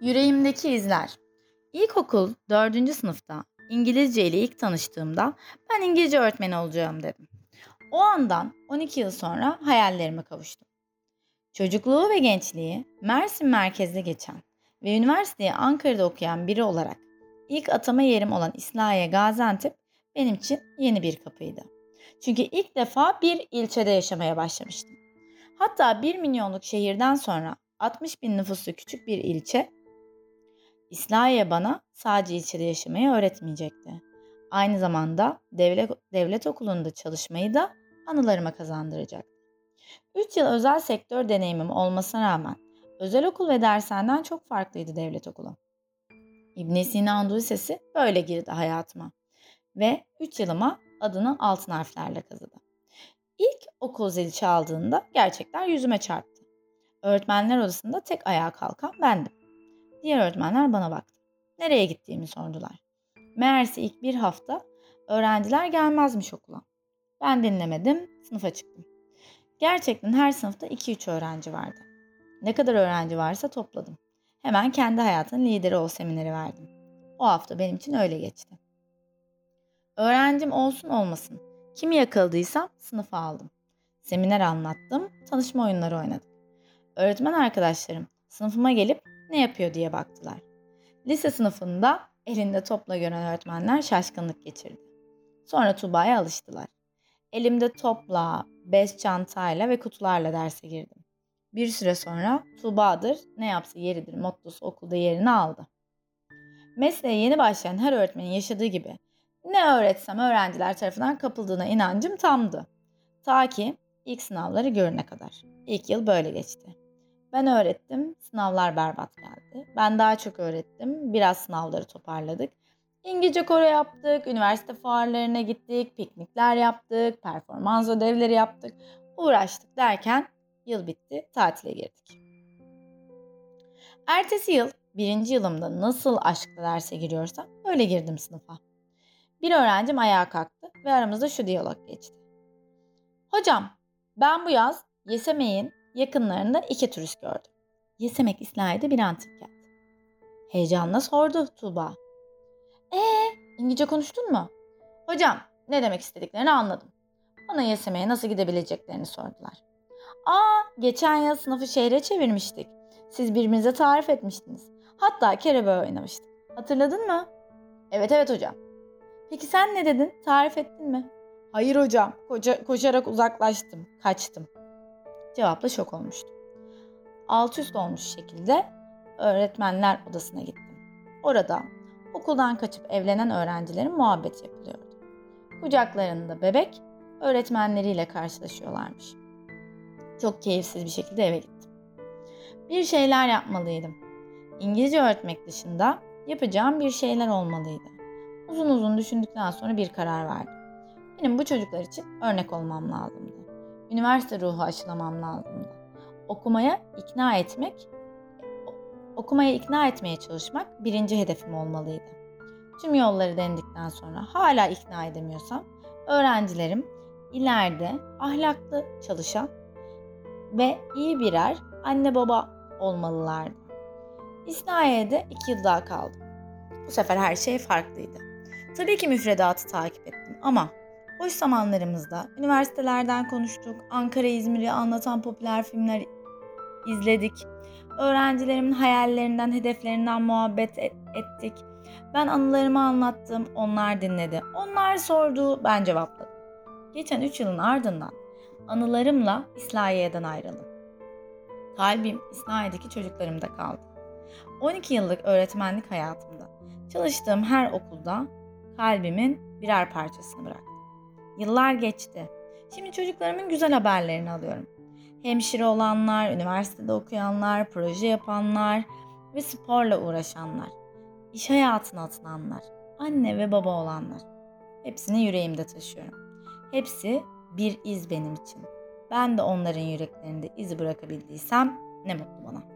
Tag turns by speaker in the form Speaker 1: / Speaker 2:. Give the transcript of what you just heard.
Speaker 1: Yüreğimdeki izler. İlkokul 4. sınıfta İngilizce ile ilk tanıştığımda ben İngilizce öğretmeni olacağım dedim. O andan 12 yıl sonra hayallerime kavuştum. Çocukluğu ve gençliği Mersin merkezde geçen ve üniversiteyi Ankara'da okuyan biri olarak ilk atama yerim olan İslahiye Gaziantep benim için yeni bir kapıydı. Çünkü ilk defa bir ilçede yaşamaya başlamıştım. Hatta 1 milyonluk şehirden sonra 60 bin nüfuslu küçük bir ilçe İslahiye bana sadece ilçede yaşamayı öğretmeyecekti. Aynı zamanda devlet, devlet okulunda çalışmayı da anılarıma kazandıracaktı. 3 yıl özel sektör deneyimim olmasına rağmen özel okul ve dershaneden çok farklıydı devlet okulu. İbn Sina Anadolu böyle girdi hayatıma ve 3 yılıma adını altın harflerle kazıdı. İlk okul zili çaldığında gerçekler yüzüme çarptı. Öğretmenler odasında tek ayağa kalkan bendim. Diğer öğretmenler bana baktı. Nereye gittiğimi sordular. Meğerse ilk bir hafta öğrenciler gelmezmiş okula. Ben dinlemedim, sınıfa çıktım. Gerçekten her sınıfta 2-3 öğrenci vardı. Ne kadar öğrenci varsa topladım. Hemen kendi hayatının lideri ol semineri verdim. O hafta benim için öyle geçti. Öğrencim olsun olmasın. Kimi yakaladıysam sınıfa aldım. Seminer anlattım, tanışma oyunları oynadık. Öğretmen arkadaşlarım sınıfıma gelip ne yapıyor diye baktılar. Lise sınıfında elinde topla gören öğretmenler şaşkınlık geçirdi. Sonra Tuba'ya alıştılar. Elimde topla, bez çantayla ve kutularla derse girdim. Bir süre sonra Tuğba'dır, ne yapsa yeridir mottosu okulda yerini aldı. Mesleğe yeni başlayan her öğretmenin yaşadığı gibi ne öğretsem öğrenciler tarafından kapıldığına inancım tamdı. Ta ki ilk sınavları görene kadar. İlk yıl böyle geçti. Ben öğrettim, sınavlar berbat geldi. Ben daha çok öğrettim, biraz sınavları toparladık. İngilizce koro yaptık, üniversite fuarlarına gittik, piknikler yaptık, performans ödevleri yaptık. Uğraştık derken yıl bitti, tatile girdik. Ertesi yıl birinci yılımda nasıl aşkla derse giriyorsam öyle girdim sınıfa. Bir öğrencim ayağa kalktı ve aramızda şu diyalog geçti. Hocam ben bu yaz Yesemeyin yakınlarında iki turist gördüm. Yesemek İslahiye'de bir antik kent. Heyecanla sordu Tuğba. Ee, İngilizce konuştun mu? Hocam, ne demek istediklerini anladım. Bana Yeseme'ye nasıl gidebileceklerini sordular. Aa, geçen yıl sınıfı şehre çevirmiştik. Siz birbirinize tarif etmiştiniz. Hatta kerebe oynamıştık. Hatırladın mı? Evet evet hocam. Peki sen ne dedin? Tarif ettin mi? Hayır hocam. Koca, koşarak uzaklaştım. Kaçtım. Cevapla şok olmuştum. Alt üst olmuş şekilde öğretmenler odasına gittim. Orada okuldan kaçıp evlenen öğrencilerin muhabbet yapılıyordu. Kucaklarında bebek öğretmenleriyle karşılaşıyorlarmış. Çok keyifsiz bir şekilde eve gittim. Bir şeyler yapmalıydım. İngilizce öğretmek dışında yapacağım bir şeyler olmalıydı. Uzun uzun düşündükten sonra bir karar verdim. Benim bu çocuklar için örnek olmam lazımdı. Üniversite ruhu aşılamam lazımdı. Okumaya ikna etmek, okumaya ikna etmeye çalışmak birinci hedefim olmalıydı. Tüm yolları denedikten sonra hala ikna edemiyorsam öğrencilerim ileride ahlaklı çalışan ve iyi birer anne baba olmalılardı. İsnaiye'de iki yıl daha kaldım. Bu sefer her şey farklıydı. Tabii ki müfredatı takip ettim ama boş zamanlarımızda üniversitelerden konuştuk, Ankara İzmir'i anlatan popüler filmler izledik. Öğrencilerimin hayallerinden, hedeflerinden muhabbet e- ettik. Ben anılarımı anlattım, onlar dinledi. Onlar sordu, ben cevapladım. Geçen 3 yılın ardından anılarımla İslahiye'den ayrıldım. Kalbim İslahiye'deki çocuklarımda kaldı. 12 yıllık öğretmenlik hayatımda çalıştığım her okulda kalbimin birer parçasını bıraktım. Yıllar geçti. Şimdi çocuklarımın güzel haberlerini alıyorum. Hemşire olanlar, üniversitede okuyanlar, proje yapanlar ve sporla uğraşanlar, iş hayatına atılanlar, anne ve baba olanlar. Hepsini yüreğimde taşıyorum. Hepsi bir iz benim için. Ben de onların yüreklerinde iz bırakabildiysem ne mutlu bana.